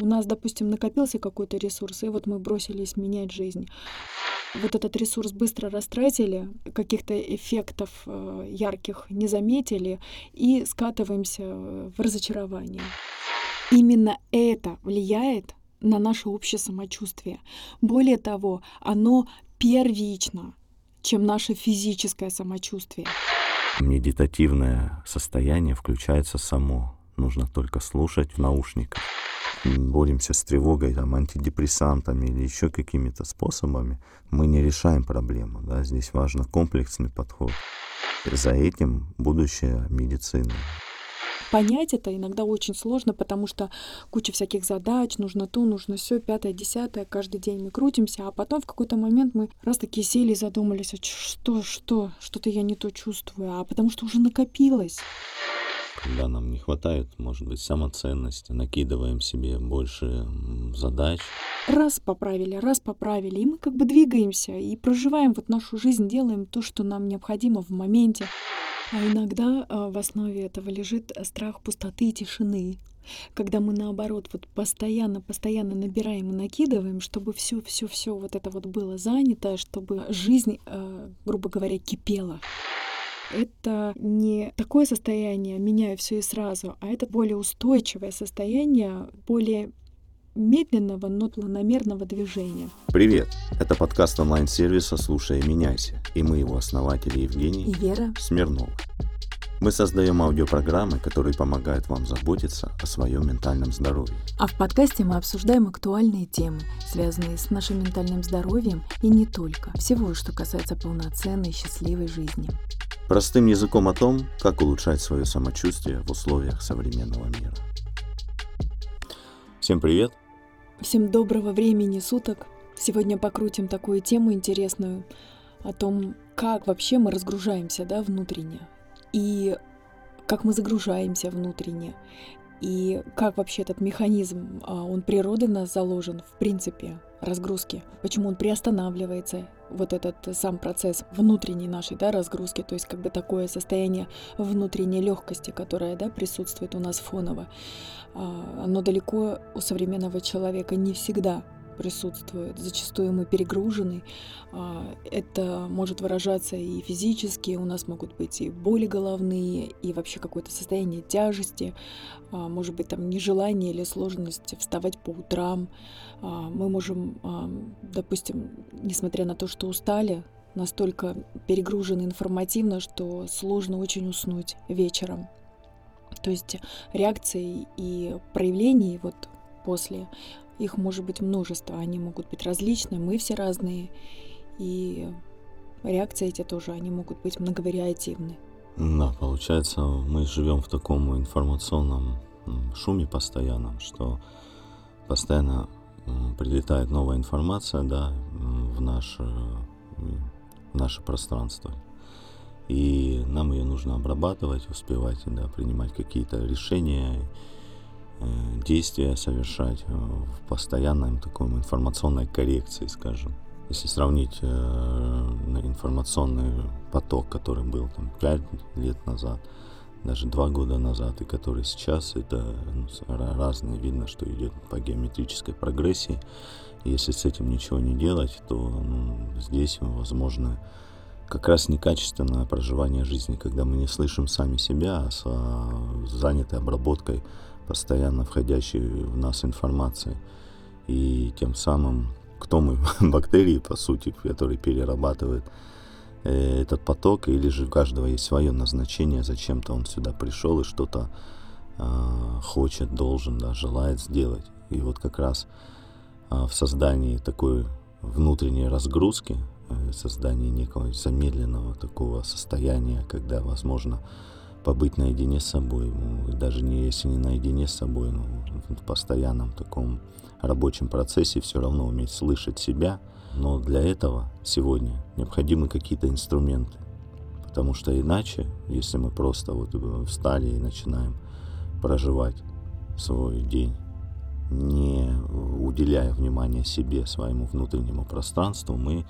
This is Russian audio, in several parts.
У нас, допустим, накопился какой-то ресурс, и вот мы бросились менять жизнь. Вот этот ресурс быстро растратили, каких-то эффектов э, ярких не заметили и скатываемся в разочарование. Именно это влияет на наше общее самочувствие. Более того, оно первично, чем наше физическое самочувствие. Медитативное состояние включается само. Нужно только слушать в наушниках. Боремся с тревогой, там, антидепрессантами или еще какими-то способами. Мы не решаем проблему. Да? Здесь важно комплексный подход. За этим будущее медицины понять это иногда очень сложно, потому что куча всяких задач, нужно то, нужно все, пятое, десятое, каждый день мы крутимся, а потом в какой-то момент мы раз таки сели и задумались, а что, что, что-то я не то чувствую, а потому что уже накопилось. Когда нам не хватает, может быть, самоценности, накидываем себе больше задач. Раз поправили, раз поправили, и мы как бы двигаемся и проживаем вот нашу жизнь, делаем то, что нам необходимо в моменте. А иногда а, в основе этого лежит страх пустоты и тишины, когда мы наоборот вот постоянно, постоянно набираем и накидываем, чтобы все, все, все вот это вот было занято, чтобы жизнь, а, грубо говоря, кипела. Это не такое состояние меняю все и сразу, а это более устойчивое состояние, более медленного, но планомерного движения. Привет! Это подкаст онлайн-сервиса «Слушай и меняйся» и мы его основатели Евгений и Вера Смирнова. Мы создаем аудиопрограммы, которые помогают вам заботиться о своем ментальном здоровье. А в подкасте мы обсуждаем актуальные темы, связанные с нашим ментальным здоровьем и не только. Всего, что касается полноценной, счастливой жизни. Простым языком о том, как улучшать свое самочувствие в условиях современного мира. Всем привет! Всем доброго времени суток. Сегодня покрутим такую тему интересную о том, как вообще мы разгружаемся, да, внутренне. И как мы загружаемся внутренне. И как вообще этот механизм, а, он природой нас заложен, в принципе, разгрузки. Почему он приостанавливается, вот этот сам процесс внутренней нашей да, разгрузки, то есть как бы такое состояние внутренней легкости, которое да, присутствует у нас фоново. А, оно далеко у современного человека не всегда присутствует. Зачастую мы перегружены. А, это может выражаться и физически, у нас могут быть и боли головные, и вообще какое-то состояние тяжести, а, может быть там нежелание или сложность вставать по утрам. Мы можем, допустим, несмотря на то, что устали, настолько перегружены информативно, что сложно очень уснуть вечером. То есть реакции и проявлений вот после, их может быть множество, они могут быть различны, мы все разные, и реакции эти тоже, они могут быть многовариативны. Да, получается, мы живем в таком информационном шуме постоянном, что постоянно прилетает новая информация, да, в наше, в наше пространство и нам ее нужно обрабатывать, успевать да, принимать какие-то решения, э, действия совершать э, в постоянном таком информационной коррекции, скажем. Если сравнить э, информационный поток, который был там 5 лет назад, даже два года назад, и который сейчас, это ну, разные. Видно, что идет по геометрической прогрессии. Если с этим ничего не делать, то ну, здесь возможно как раз некачественное проживание жизни, когда мы не слышим сами себя, а а, заняты обработкой постоянно входящей в нас информации. И тем самым, кто мы, бактерии, по сути, которые перерабатывают э, этот поток, или же у каждого есть свое назначение, зачем-то он сюда пришел и что-то э, хочет, должен, да, желает сделать. И вот как раз э, в создании такой внутренней разгрузки, Э, создание некого замедленного такого состояния, когда возможно побыть наедине с собой, ну, даже не если не наедине с собой, но в постоянном таком рабочем процессе все равно уметь слышать себя, но для этого сегодня необходимы какие-то инструменты, потому что иначе, если мы просто вот встали и начинаем проживать свой день, не уделяя внимания себе, своему внутреннему пространству, мы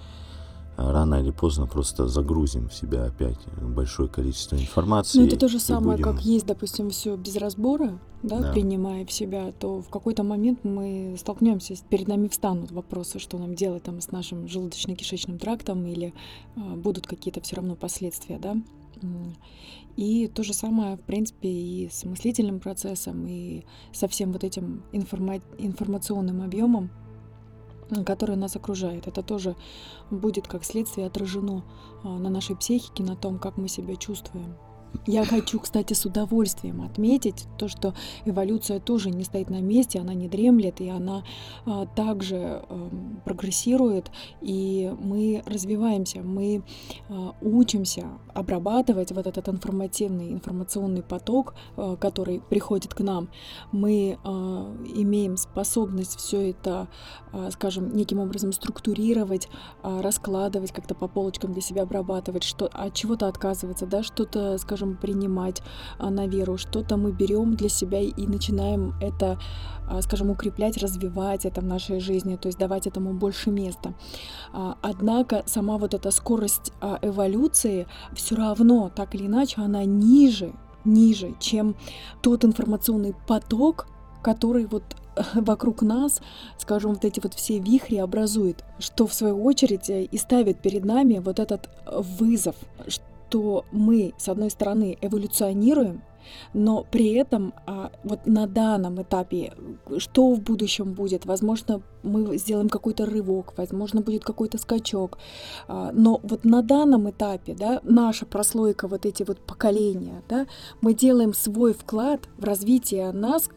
рано или поздно просто загрузим в себя опять большое количество информации. Ну, это то же самое, будем... как есть, допустим, все без разбора, да, Да. принимая в себя, то в какой-то момент мы столкнемся, перед нами встанут вопросы, что нам делать там с нашим желудочно-кишечным трактом, или а, будут какие-то все равно последствия, да. И то же самое, в принципе, и с мыслительным процессом, и со всем вот этим информа- информационным объемом, который нас окружает. Это тоже будет как следствие отражено а, на нашей психике, на том, как мы себя чувствуем. Я хочу, кстати, с удовольствием отметить то, что эволюция тоже не стоит на месте, она не дремлет, и она а, также эм, прогрессирует, и мы развиваемся, мы а, учимся обрабатывать вот этот информативный, информационный поток, а, который приходит к нам. Мы а, имеем способность все это, а, скажем, неким образом структурировать, а, раскладывать, как-то по полочкам для себя обрабатывать, что от чего-то отказываться, да, что-то, скажем, принимать а, на веру, что-то мы берем для себя и начинаем это, а, скажем, укреплять, развивать это в нашей жизни, то есть давать этому больше места. А, Однако сама вот эта скорость эволюции все равно, так или иначе, она ниже, ниже, чем тот информационный поток, который вот вокруг нас, скажем, вот эти вот все вихри образует, что в свою очередь э, и ставит перед нами вот этот э, вызов, что мы, с одной стороны, эволюционируем, но при этом а, вот на данном этапе, что в будущем будет, возможно, мы сделаем какой-то рывок, возможно, будет какой-то скачок, а, но вот на данном этапе, да, наша прослойка, вот эти вот поколения, да, мы делаем свой вклад в развитие нас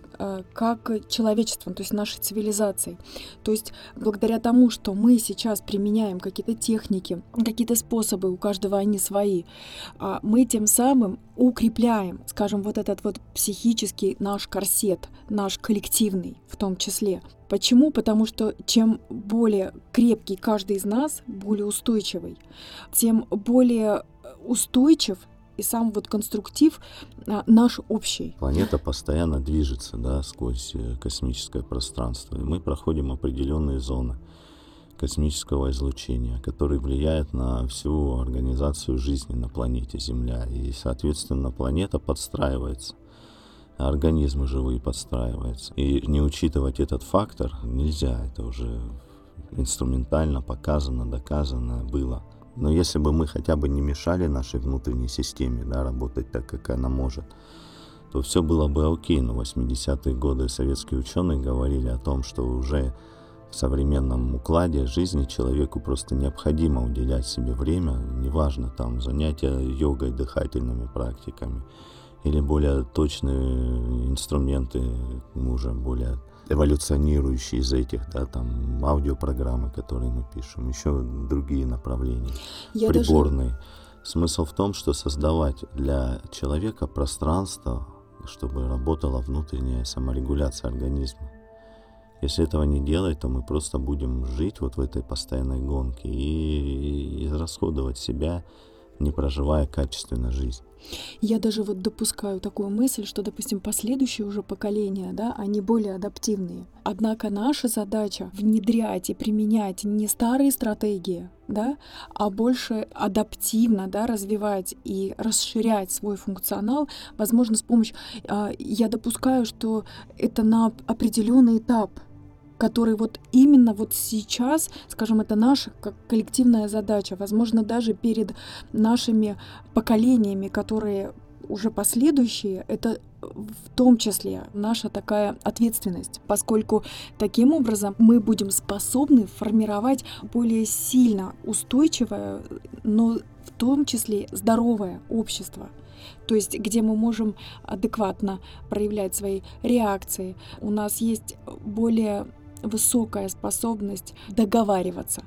как человечеством, то есть нашей цивилизацией. То есть благодаря тому, что мы сейчас применяем какие-то техники, какие-то способы, у каждого они свои, а, мы тем самым укрепляем, скажем, вот этот вот психический наш корсет, наш коллективный в том числе. Почему? Потому что чем более крепкий каждый из нас, более устойчивый, тем более устойчив и сам вот конструктив а, наш общий. Планета постоянно движется да, сквозь э, космическое пространство, и мы проходим определенные зоны космического излучения, которые влияют на всю организацию жизни на планете Земля. И, соответственно, планета подстраивается, организмы живые подстраиваются. И не учитывать этот фактор нельзя, это уже инструментально показано, доказано было. Но если бы мы хотя бы не мешали нашей внутренней системе да, работать так, как она может, то все было бы окей. Но в 80-е годы советские ученые говорили о том, что уже в современном укладе жизни человеку просто необходимо уделять себе время, неважно там занятия йогой, дыхательными практиками или более точные инструменты, ну, уже более эволюционирующие из этих, да, там аудиопрограммы, которые мы пишем, еще другие направления, Я даже приборные. Смысл в том, что создавать для человека пространство, чтобы работала внутренняя саморегуляция организма. Если этого не делать, то мы просто будем жить вот в этой постоянной гонке и израсходовать себя, не проживая качественно жизнь. Я даже вот допускаю такую мысль, что, допустим, последующие уже поколения, да, они более адаптивные. Однако наша задача внедрять и применять не старые стратегии, да, а больше адаптивно, да, развивать и расширять свой функционал, возможно, с помощью... а, Я допускаю, что это на определенный этап, который вот именно вот сейчас, скажем, это наша как коллективная задача, возможно, даже перед нашими поколениями, которые уже последующие, это в том числе наша такая ответственность, поскольку таким образом мы будем способны формировать более сильно устойчивое, но в том числе здоровое общество. То есть, где мы можем адекватно проявлять свои реакции. У нас есть более высокая способность договариваться.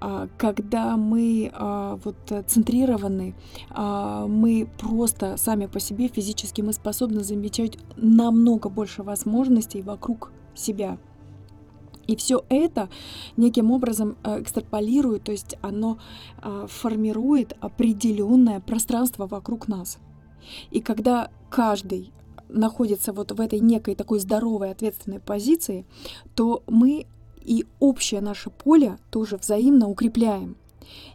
А, Когда мы а, вот э, центрированы, а, мы просто сами по себе физически мы способны замечать намного больше возможностей вокруг себя. И все это неким образом э, экстраполирует, то есть оно формирует определенное пространство вокруг нас. И когда каждый находится вот в этой некой такой здоровой ответственной позиции, то мы и общее наше поле тоже взаимно укрепляем.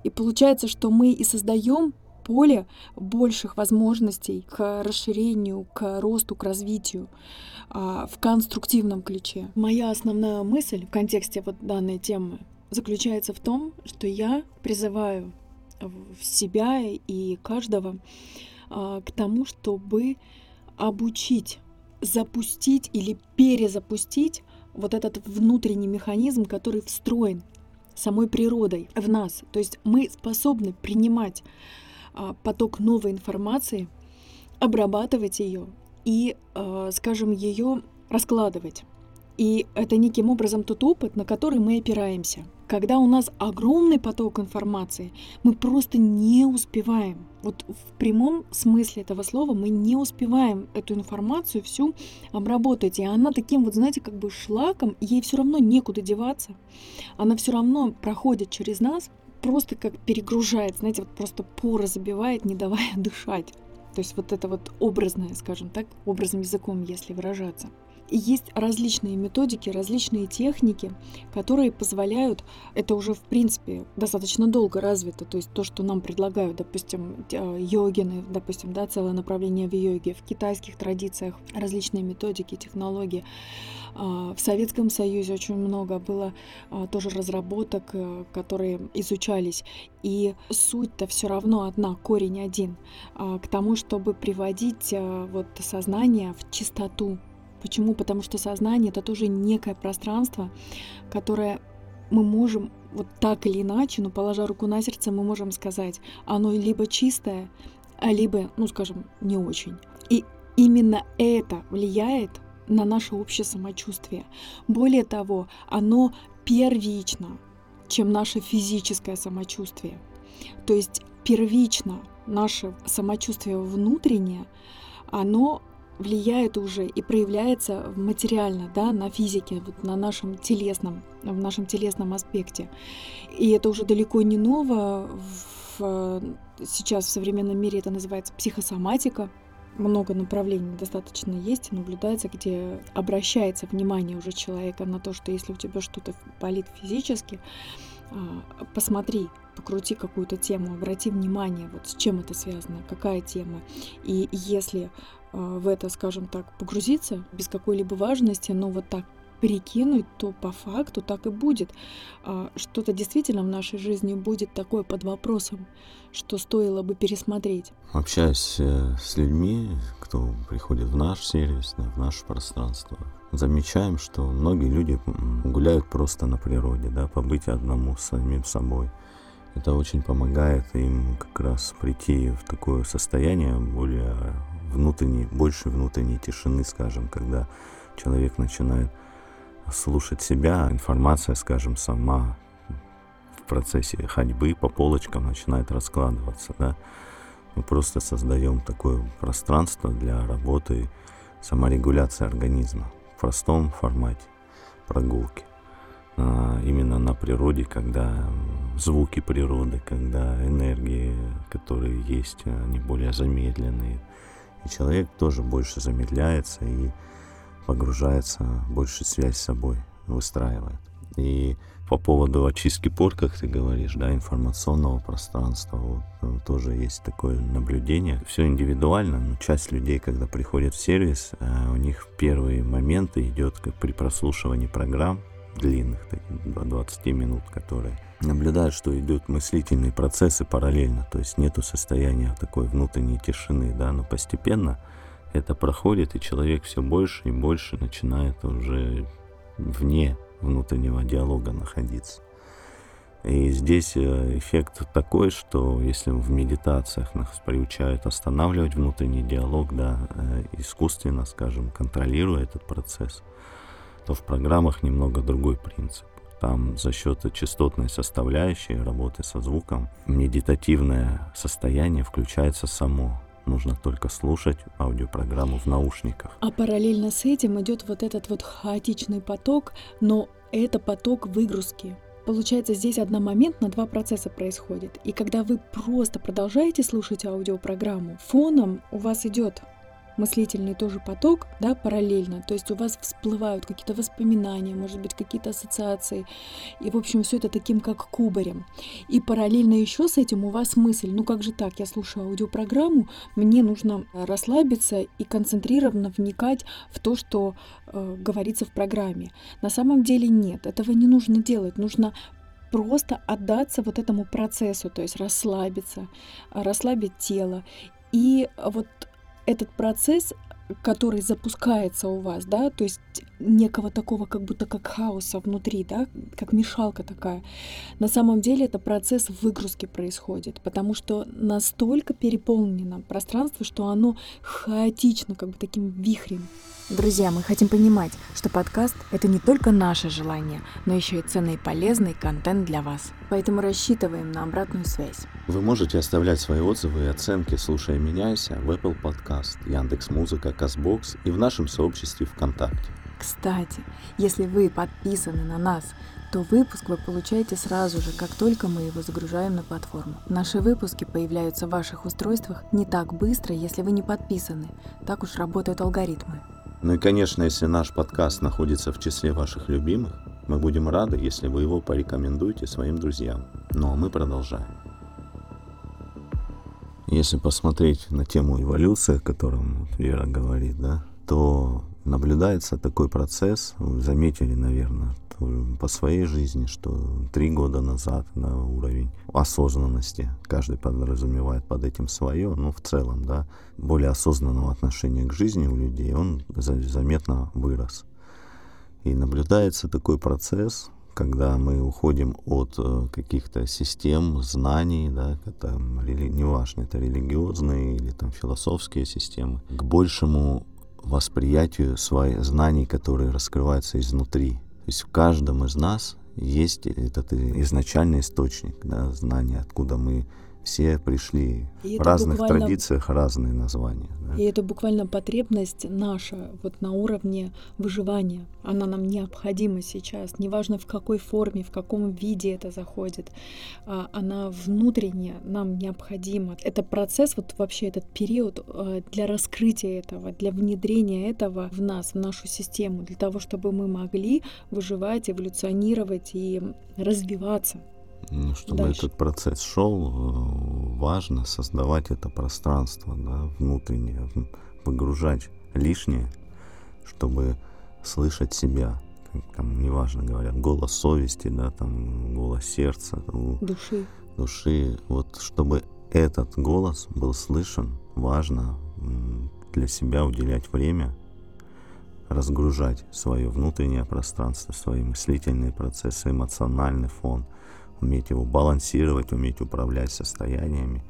И получается, что мы и создаем поле больших возможностей к расширению, к росту, к развитию а, в конструктивном ключе. Моя основная мысль в контексте вот данной темы заключается в том, что я призываю себя и каждого а, к тому, чтобы обучить, запустить или перезапустить вот этот внутренний механизм, который встроен самой природой в нас. То есть мы способны принимать а, поток новой информации, обрабатывать ее и, а, скажем, ее раскладывать. И это неким образом тот опыт, на который мы опираемся. Когда у нас огромный поток информации, мы просто не успеваем. Вот в прямом смысле этого слова мы не успеваем эту информацию всю обработать. И она таким вот, знаете, как бы шлаком, ей все равно некуда деваться. Она все равно проходит через нас, просто как перегружает, знаете, вот просто поры забивает, не давая дышать. То есть вот это вот образное, скажем так, образным языком, если выражаться. И есть различные методики, различные техники, которые позволяют, это уже в принципе достаточно долго развито, то есть то, что нам предлагают, допустим, йогины, допустим, да, целое направление в йоге, в китайских традициях различные методики, технологии. А, в Советском Союзе очень много было а, тоже разработок, э, которые изучались. И суть-то все равно одна, корень один, а, к тому, чтобы приводить вот сознание в чистоту, Почему? Потому что сознание это тоже некое пространство, которое мы можем вот так или иначе, но положа руку на сердце, мы можем сказать, оно либо чистое, а либо, ну скажем, не очень. И именно это влияет на наше общее самочувствие. Более того, оно первично, чем наше физическое самочувствие. То есть первично наше самочувствие внутреннее, оно влияет уже и проявляется материально, да, на физике, вот на нашем телесном, в нашем телесном аспекте. И это уже далеко не ново. В, сейчас в современном мире это называется психосоматика. Много направлений достаточно есть, наблюдается, где обращается внимание уже человека на то, что если у тебя что-то болит физически, а, посмотри, покрути какую-то тему, обрати внимание, вот с чем это связано, какая тема. И если в это, скажем так, погрузиться без какой-либо важности, но вот так перекинуть, то по факту так и будет. А, что-то действительно в нашей жизни будет такое под вопросом, что стоило бы пересмотреть. Общаясь э, с людьми, кто приходит в наш сервис, в наше пространство, замечаем, что многие люди гуляют просто на природе, да, побыть одному с самим собой. Это очень помогает им как раз прийти в такое состояние более внутренней, больше внутренней тишины, скажем, когда человек начинает слушать себя, информация, скажем, сама в процессе ходьбы по полочкам начинает раскладываться, да. Мы просто создаем такое пространство для работы саморегуляции организма в простом формате прогулки. А, именно на природе, когда звуки природы, когда энергии, которые есть, они более замедленные, и человек тоже больше замедляется и погружается, больше связь с собой выстраивает. И по поводу очистки пор, как ты говоришь, да, информационного пространства, вот, э, тоже есть такое наблюдение. Все индивидуально, но часть людей, когда приходят в сервис, э, у них первые моменты идет как при прослушивании программ длинных, до 20 минут, которые наблюдают, что идут мыслительные процессы параллельно, то есть нету состояния такой внутренней тишины, да, но постепенно это проходит, и человек все больше и больше начинает уже вне внутреннего диалога находиться. И здесь э, эффект такой, что если в медитациях нас приучают останавливать внутренний диалог, да, э, искусственно, скажем, контролируя этот процесс, то в программах немного другой принцип. Там за счет частотной составляющей работы со звуком медитативное состояние включается само. Нужно только слушать аудиопрограмму в наушниках. А параллельно с этим идет вот этот вот хаотичный поток, но это поток выгрузки. Получается, здесь одномоментно два процесса происходит. И когда вы просто продолжаете слушать аудиопрограмму, фоном у вас идет мыслительный тоже поток, да, параллельно. То есть у вас всплывают какие-то воспоминания, может быть, какие-то ассоциации. И, в общем, все это таким как кубарем. И параллельно еще с этим у вас мысль, ну как же так, я слушаю аудиопрограмму, мне нужно расслабиться и концентрированно вникать в то, что э, говорится в программе. На самом деле нет, этого не нужно делать. Нужно просто отдаться вот этому процессу, то есть расслабиться, расслабить тело. И вот этот процесс, который запускается у вас, да, то есть некого такого как будто как хаоса внутри, да, как мешалка такая. На самом деле это процесс выгрузки происходит, потому что настолько переполнено пространство, что оно хаотично, как бы таким вихрем. Друзья, мы хотим понимать, что подкаст — это не только наше желание, но еще и ценный и полезный контент для вас. Поэтому рассчитываем на обратную связь. Вы можете оставлять свои отзывы и оценки, слушая «Меняйся» в Apple Podcast, Яндекс.Музыка, Казбокс и в нашем сообществе ВКонтакте. Кстати, если вы подписаны на нас, то выпуск вы получаете сразу же, как только мы его загружаем на платформу. Наши выпуски появляются в ваших устройствах не так быстро, если вы не подписаны. Так уж работают алгоритмы. Ну и, конечно, если наш подкаст находится в числе ваших любимых, мы будем рады, если вы его порекомендуете своим друзьям. Ну а мы продолжаем. Если посмотреть на тему эволюции, о котором Вера говорит, да, то наблюдается такой процесс, вы заметили, наверное, по своей жизни, что три года назад на уровень осознанности, каждый подразумевает под этим свое, но в целом, да, более осознанного отношения к жизни у людей, он заметно вырос. И наблюдается такой процесс, когда мы уходим от э, каких-то систем, знаний, да, это, неважно, это религиозные или там философские системы, к большему восприятию своих знаний, которые раскрываются изнутри. То есть в каждом из нас есть этот изначальный источник да, знания, откуда мы все пришли и в разных буквально... традициях разные названия. Да? И это буквально потребность наша вот на уровне выживания. Она нам необходима сейчас. Неважно в какой форме, в каком виде это заходит. А, она внутренне нам необходима. Это процесс, вот вообще этот период а, для раскрытия этого, для внедрения этого в нас, в нашу систему, для того, чтобы мы могли выживать, эволюционировать и развиваться. Чтобы Дальше. этот процесс шел, э, важно создавать это пространство да, внутреннее, погружать лишнее, чтобы слышать себя. Там, неважно, говорят, голос совести, да, там, голос сердца, души. Души. Вот чтобы этот голос был слышен, важно для себя уделять время, разгружать свое внутреннее пространство, свои мыслительные процессы, эмоциональный фон – уметь его балансировать, уметь управлять состояниями.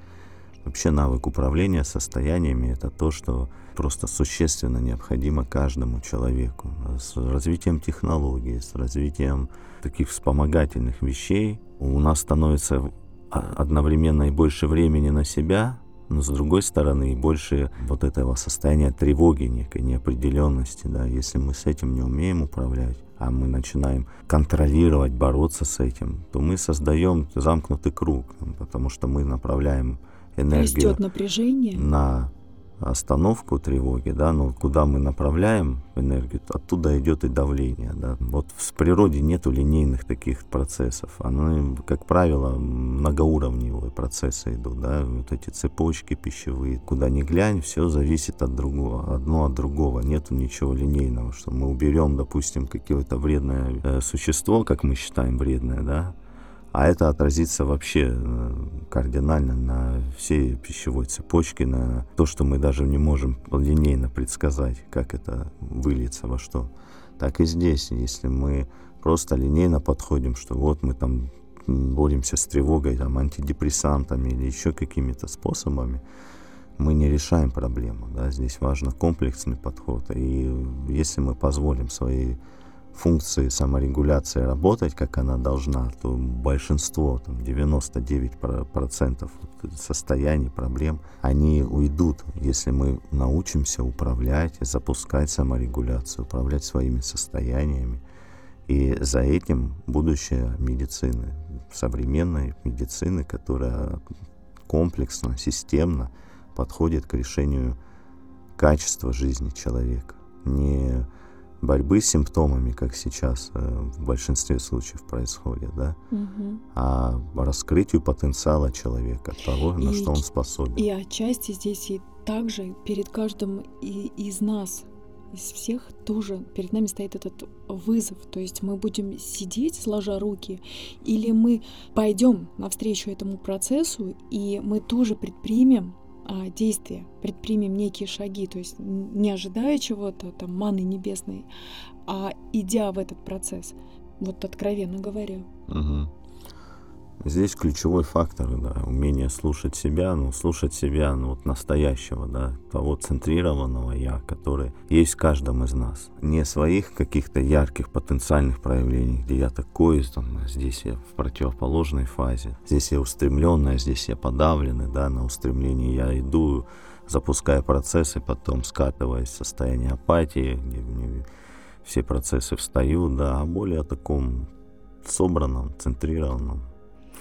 Вообще навык управления состояниями – это то, что просто существенно необходимо каждому человеку. С развитием технологий, с развитием таких вспомогательных вещей у нас становится одновременно и больше времени на себя, но с другой стороны и больше вот этого состояния тревоги, некой неопределенности. Да, если мы с этим не умеем управлять, а мы начинаем контролировать, бороться с этим, то мы создаем замкнутый круг, потому что мы направляем энергию Растет напряжение. на остановку тревоги, да, но куда мы направляем энергию, оттуда идет и давление, да. Вот в природе нету линейных таких процессов, они, как правило, многоуровневые процессы идут, да, вот эти цепочки пищевые, куда ни глянь, все зависит от другого, одно от другого, нету ничего линейного, что мы уберем, допустим, какое-то вредное э, существо, как мы считаем вредное, да, а это отразится вообще э, кардинально на всей пищевой цепочке, на то, что мы даже не можем линейно предсказать, как это выльется во что. Так и здесь, если мы просто линейно подходим, что вот мы там боремся с тревогой, там, антидепрессантами или еще какими-то способами, мы не решаем проблему. Да? Здесь важно комплексный подход. И если мы позволим своей функции саморегуляции работать, как она должна, то большинство, там 99% состояний, проблем, они уйдут, если мы научимся управлять, запускать саморегуляцию, управлять своими состояниями. И за этим будущее медицины, современной медицины, которая комплексно, системно подходит к решению качества жизни человека, не борьбы с симптомами, как сейчас э, в большинстве случаев происходит, да, Мгм. а раскрытию потенциала человека, того, на И что он способен. И отчасти здесь и также перед каждым и- из нас, из всех тоже перед нами стоит этот вызов. То есть мы будем сидеть, сложа руки, или мы пойдем навстречу этому процессу, и мы тоже предпримем а, действия, предпримем некие шаги, то есть не ожидая чего-то, там, маны небесной, а идя в этот процесс. Вот откровенно говоря. Мгм. Здесь ключевой фактор, да, умение слушать себя, ну, слушать себя, ну, вот настоящего, да, того центрированного я, который есть в каждом из нас. Не своих каких-то ярких потенциальных проявлений, где я такой, там, здесь я в противоположной фазе, здесь я устремленный, здесь я подавленный, да, на устремлении я иду, запуская процессы, потом скатываясь в состояние апатии, где мне все процессы встают, да, а более о таком собранном, центрированном,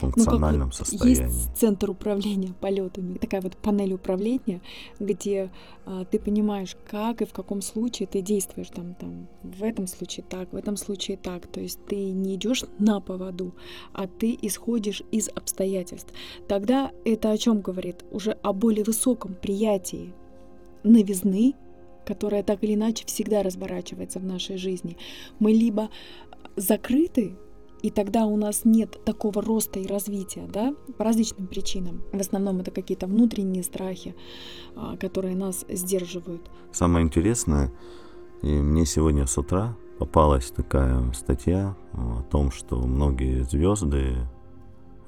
Ну, как функциональном вот состоянии. Есть центр управления полетами, такая вот панель управления, где а, ты понимаешь, как и в каком случае ты действуешь там, там, в этом случае так, в этом случае так. То есть ты не идешь на поводу, а ты исходишь из обстоятельств. Тогда это о чем говорит? Уже о более высоком приятии новизны, которая так или иначе всегда разворачивается в нашей жизни. Мы либо закрыты и тогда у нас нет такого роста и развития, да, по различным причинам. В основном это какие-то внутренние страхи, а, которые нас сдерживают. Самое интересное, и мне сегодня с утра попалась такая статья о том, что многие звезды,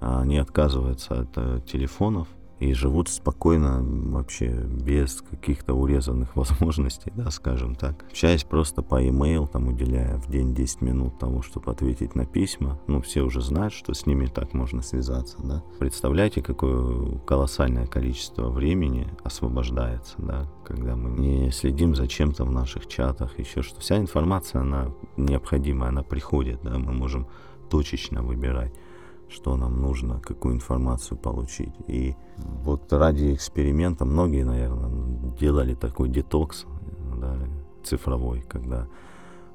они отказываются от э, телефонов и живут спокойно, вообще без каких-то урезанных возможностей, да, скажем так. Общаясь просто по e-mail, там, уделяя в день 10 минут тому, чтобы ответить на письма. Ну, все уже знают, что с ними так можно связаться, да. Представляете, какое колоссальное количество времени освобождается, да, когда мы не следим за чем-то в наших чатах, еще что. Вся информация, она необходимая, она приходит, да, мы можем точечно выбирать что нам нужно, какую информацию получить. И вот ради эксперимента многие, наверное, делали такой детокс да, цифровой, когда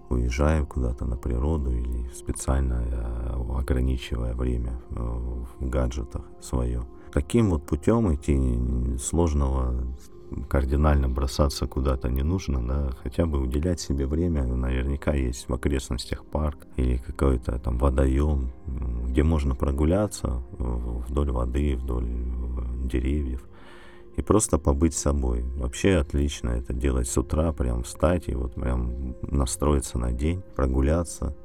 уезжая куда-то на природу или специально э, ограничивая время э, в гаджетах свое. Таким вот путем идти сложного кардинально бросаться куда-то не нужно, да, хотя бы уделять себе время, наверняка есть в окрестностях парк или какой-то там водоем, где можно прогуляться вдоль воды, вдоль деревьев и просто побыть собой. Вообще отлично это делать с утра, прям встать и вот прям настроиться на день, прогуляться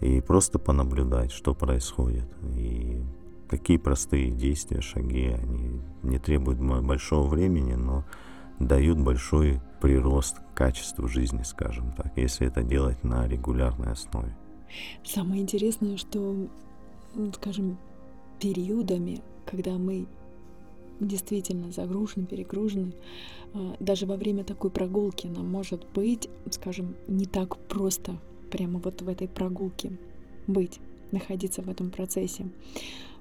и просто понаблюдать, что происходит. И такие простые действия, шаги, они не требуют большого времени, но дают большой прирост качеству жизни, скажем так, если это делать на регулярной основе. Самое интересное, что, скажем, периодами, когда мы действительно загружены, перегружены, даже во время такой прогулки нам может быть, скажем, не так просто прямо вот в этой прогулке быть, находиться в этом процессе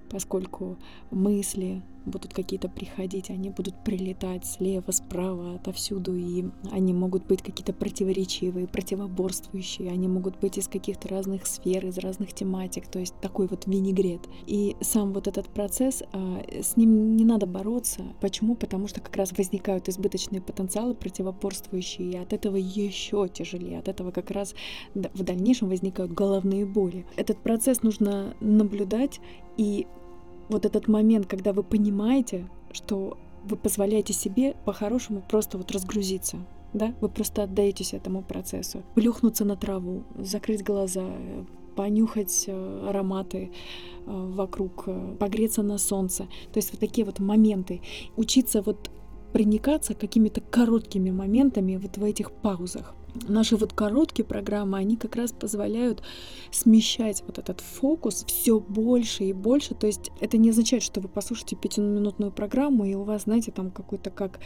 поскольку мысли будут какие-то приходить, они будут прилетать слева, справа, отовсюду, и они могут быть какие-то противоречивые, противоборствующие, они могут быть из каких-то разных сфер, из разных тематик, то есть такой вот винегрет. И сам вот этот процесс, с ним не надо бороться. Почему? Потому что как раз возникают избыточные потенциалы противоборствующие, и от этого еще тяжелее, от этого как раз в дальнейшем возникают головные боли. Этот процесс нужно наблюдать и вот этот момент, когда вы понимаете, что вы позволяете себе по-хорошему просто вот разгрузиться, да, вы просто отдаетесь этому процессу, плюхнуться на траву, закрыть глаза, понюхать ароматы вокруг, погреться на солнце, то есть вот такие вот моменты, учиться вот проникаться какими-то короткими моментами вот в этих паузах. Наши вот короткие программы, они как раз позволяют смещать вот этот фокус все больше и больше. То есть это не означает, что вы послушаете пятиминутную программу, и у вас, знаете, там какой-то как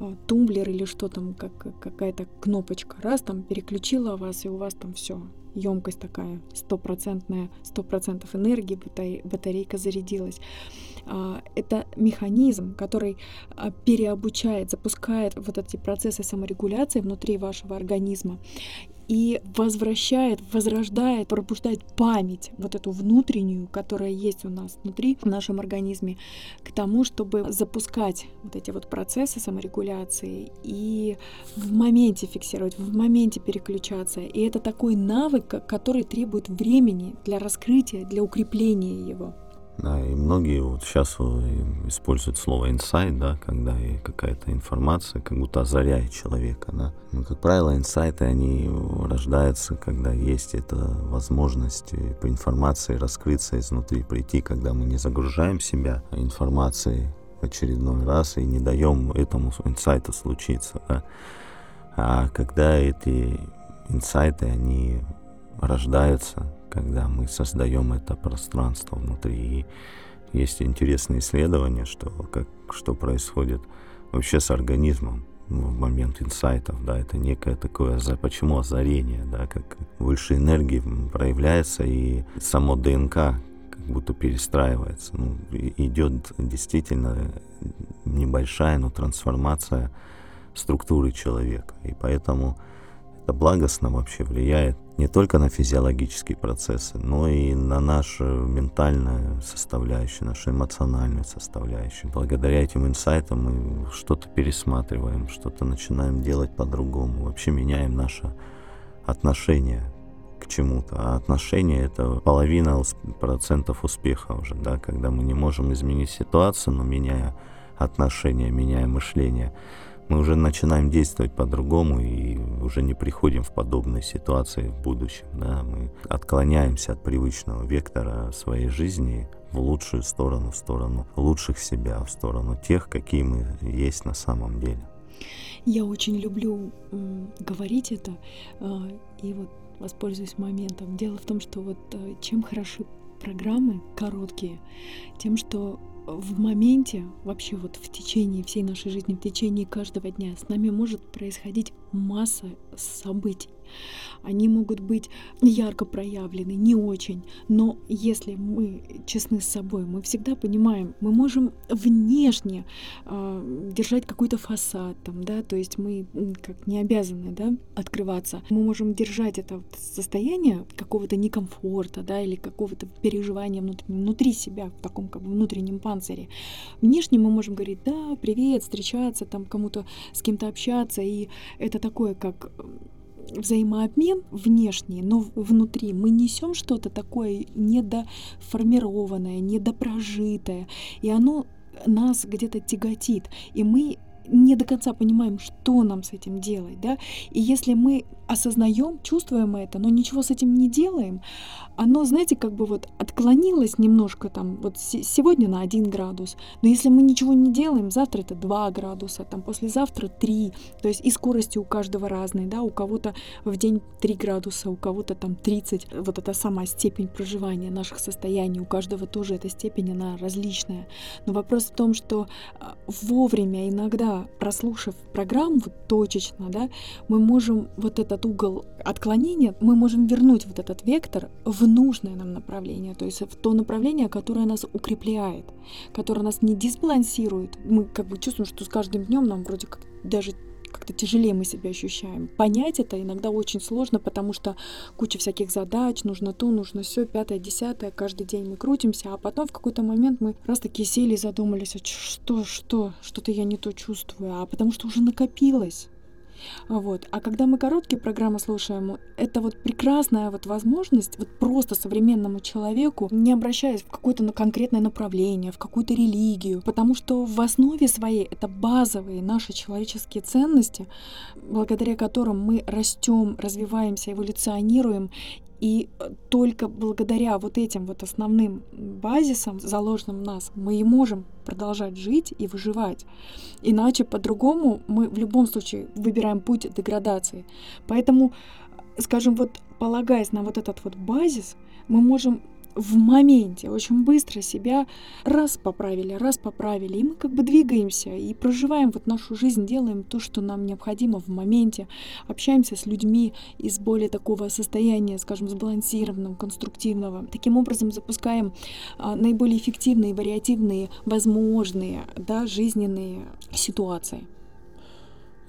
э, тумблер или что там, как какая-то кнопочка, раз там переключила вас, и у вас там все емкость такая, стопроцентная, сто процентов энергии, батарейка зарядилась. А, это механизм, который а, переобучает, запускает вот эти процессы саморегуляции внутри вашего организма и возвращает, возрождает, пробуждает память, вот эту внутреннюю, которая есть у нас внутри, в нашем организме, к тому, чтобы запускать вот эти вот процессы саморегуляции и в моменте фиксировать, в моменте переключаться. И это такой навык, который требует времени для раскрытия, для укрепления его. Да, и многие вот сейчас используют слово инсайт, да, когда какая-то информация как будто озаряет человека, да. Но, ну, как правило, инсайты, они рождаются, когда есть эта возможность по информации раскрыться изнутри, прийти, когда мы не загружаем себя информацией в очередной раз и не даем этому инсайту случиться, да. А когда эти инсайты, они рождаются когда мы создаем это пространство внутри. И есть интересные исследования, что, как, что происходит вообще с организмом в момент инсайтов, да, это некое такое, почему озарение, да, как выше энергии проявляется, и само ДНК как будто перестраивается. Ну, идет действительно небольшая, но трансформация структуры человека. И поэтому это благостно вообще влияет не только на физиологические процессы, но и на нашу ментальную составляющую, нашу эмоциональную составляющую. Благодаря этим инсайтам мы что-то пересматриваем, что-то начинаем делать по-другому, вообще меняем наше отношение к чему-то. А отношение — это половина процентов успеха уже, да, когда мы не можем изменить ситуацию, но меняя отношения, меняя мышление — мы уже начинаем действовать по-другому и уже не приходим в подобные ситуации в будущем. Да? Мы отклоняемся от привычного вектора своей жизни в лучшую сторону, в сторону лучших себя, в сторону тех, какие мы есть на самом деле. Я очень люблю говорить это, э, и вот воспользуюсь моментом. Дело в том, что вот э, чем хороши программы короткие, тем, что в моменте, вообще вот в течение всей нашей жизни, в течение каждого дня с нами может происходить масса событий. Они могут быть ярко проявлены, не очень, но если мы честны с собой, мы всегда понимаем, мы можем внешне э, держать какой-то фасад, там, да, то есть мы как не обязаны, да, открываться. Мы можем держать это состояние какого-то некомфорта, да, или какого-то переживания внутри, внутри себя, в таком как бы внутреннем панцире. Внешне мы можем говорить, да, привет, встречаться, там кому-то с кем-то общаться, и это такое, как взаимообмен внешний, но внутри мы несем что-то такое недоформированное, недопрожитое, и оно нас где-то тяготит, и мы не до конца понимаем, что нам с этим делать, да, и если мы осознаем, чувствуем это, но ничего с этим не делаем, оно, знаете, как бы вот отклонилось немножко там, вот сегодня на 1 градус, но если мы ничего не делаем, завтра это 2 градуса, там послезавтра 3, то есть и скорости у каждого разные, да, у кого-то в день 3 градуса, у кого-то там 30, вот эта сама степень проживания наших состояний, у каждого тоже эта степень, она различная. Но вопрос в том, что а, вовремя иногда, прослушав программу точечно, да, мы можем вот этот угол отклонения, мы можем вернуть вот этот вектор в нужное нам направление, то есть в то направление, которое нас укрепляет, которое нас не дисбалансирует. Мы как бы чувствуем, что с каждым днем нам вроде как даже как-то тяжелее мы себя ощущаем. Понять это иногда очень сложно, потому что куча всяких задач, нужно то, нужно все, пятое, десятое, каждый день мы крутимся, а потом в какой-то момент мы раз таки сели и задумались, а что, что, что-то я не то чувствую, а потому что уже накопилось. Вот. А когда мы короткие программы слушаем, это вот прекрасная вот возможность вот просто современному человеку, не обращаясь в какое-то конкретное направление, в какую-то религию, потому что в основе своей это базовые наши человеческие ценности, благодаря которым мы растем, развиваемся, эволюционируем и э, только благодаря вот этим вот основным базисам, заложенным в нас, мы и можем продолжать жить и выживать. Иначе по-другому мы в любом случае выбираем путь деградации. Поэтому, скажем, вот полагаясь на вот этот вот базис, мы можем в моменте, очень быстро себя раз поправили, раз поправили, и мы как бы двигаемся и проживаем вот нашу жизнь, делаем то, что нам необходимо в моменте, общаемся с людьми из более такого состояния, скажем, сбалансированного, конструктивного. Таким образом запускаем а, наиболее эффективные, вариативные, возможные, да, жизненные ситуации.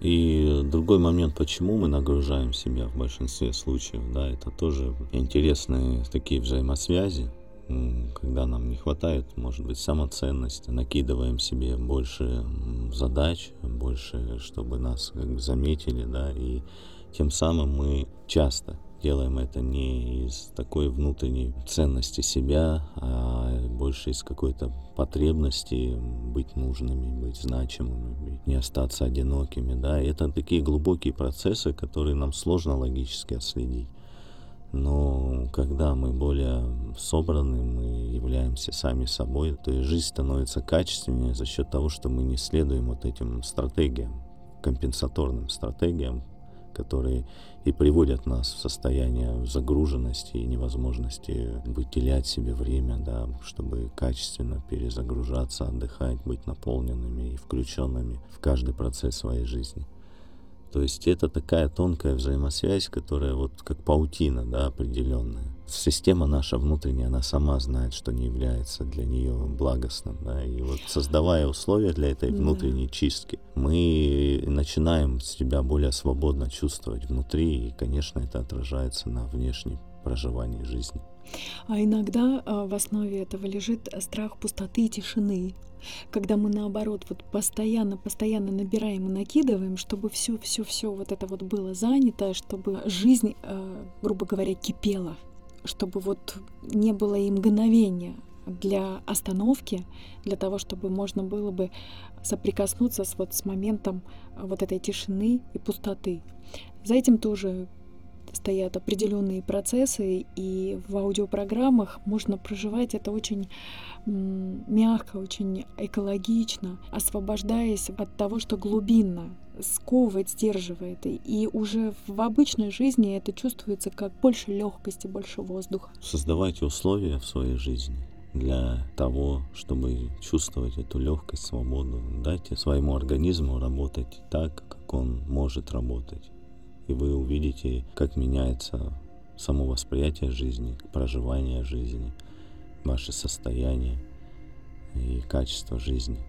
И другой момент, почему мы нагружаем себя в большинстве случаев, да, это тоже интересные такие взаимосвязи, когда нам не хватает, может быть, самоценности, накидываем себе больше задач, больше, чтобы нас как бы заметили, да, и тем самым мы часто делаем это не из такой внутренней ценности себя, а больше из какой-то потребности быть нужными, быть значимыми, не остаться одинокими. Да? И это такие глубокие процессы, которые нам сложно логически отследить. Но когда мы более собраны, мы являемся сами собой, то и жизнь становится качественнее за счет того, что мы не следуем вот этим стратегиям, компенсаторным стратегиям, которые и приводят нас в состояние загруженности и невозможности выделять себе время, да, чтобы качественно перезагружаться, отдыхать, быть наполненными и включенными в каждый процесс своей жизни. То есть это такая тонкая взаимосвязь, которая вот как паутина, да, определенная. Система наша внутренняя, она сама знает, что не является для нее благостным, да, и вот создавая условия для этой внутренней чистки, мы начинаем себя более свободно чувствовать внутри, и, конечно, это отражается на внешнем проживании жизни. А иногда а, в основе этого лежит страх пустоты и тишины, когда мы наоборот вот постоянно, постоянно набираем и накидываем, чтобы все, все, все вот это вот было занято, чтобы жизнь, а, грубо говоря, кипела, чтобы вот не было и мгновения для остановки, для того, чтобы можно было бы соприкоснуться с, вот, с моментом вот этой тишины и пустоты. За этим тоже стоят определенные процессы, и в аудиопрограммах можно проживать это очень мягко, очень экологично, освобождаясь от того, что глубинно сковывает, сдерживает. И уже в обычной жизни это чувствуется как больше легкости, больше воздуха. Создавайте условия в своей жизни для того, чтобы чувствовать эту легкость, свободу. Дайте своему организму работать так, как он может работать и вы увидите, как меняется само восприятие жизни, проживание жизни, ваше состояние и качество жизни.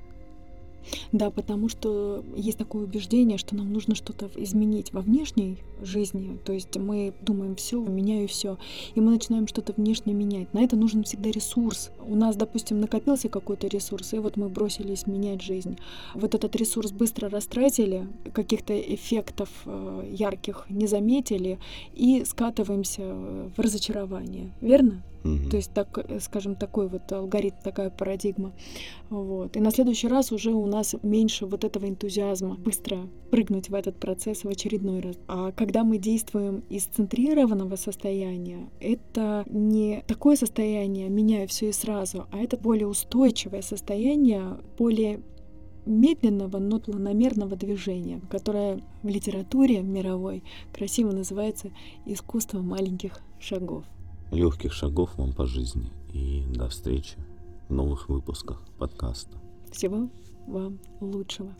Да, потому что есть такое убеждение, что нам нужно что-то изменить во внешней жизни. То есть мы думаем, все, меняю все, и мы начинаем что-то внешне менять. На это нужен всегда ресурс. У нас, допустим, накопился какой-то ресурс, и вот мы бросились менять жизнь. Вот этот ресурс быстро растратили, каких-то эффектов э, ярких не заметили, и скатываемся в разочарование. Верно? Угу. То есть, так, э, скажем, такой вот алгоритм, такая парадигма. Вот. И на следующий раз уже у нас меньше вот этого энтузиазма быстро прыгнуть в этот процесс в очередной раз. А когда мы действуем из центрированного состояния, это не такое состояние, меняя все и сразу, а это более устойчивое состояние, более медленного, но планомерного движения, которое в литературе мировой красиво называется искусство маленьких шагов легких шагов вам по жизни и до встречи в новых выпусках подкаста. Всего вам лучшего.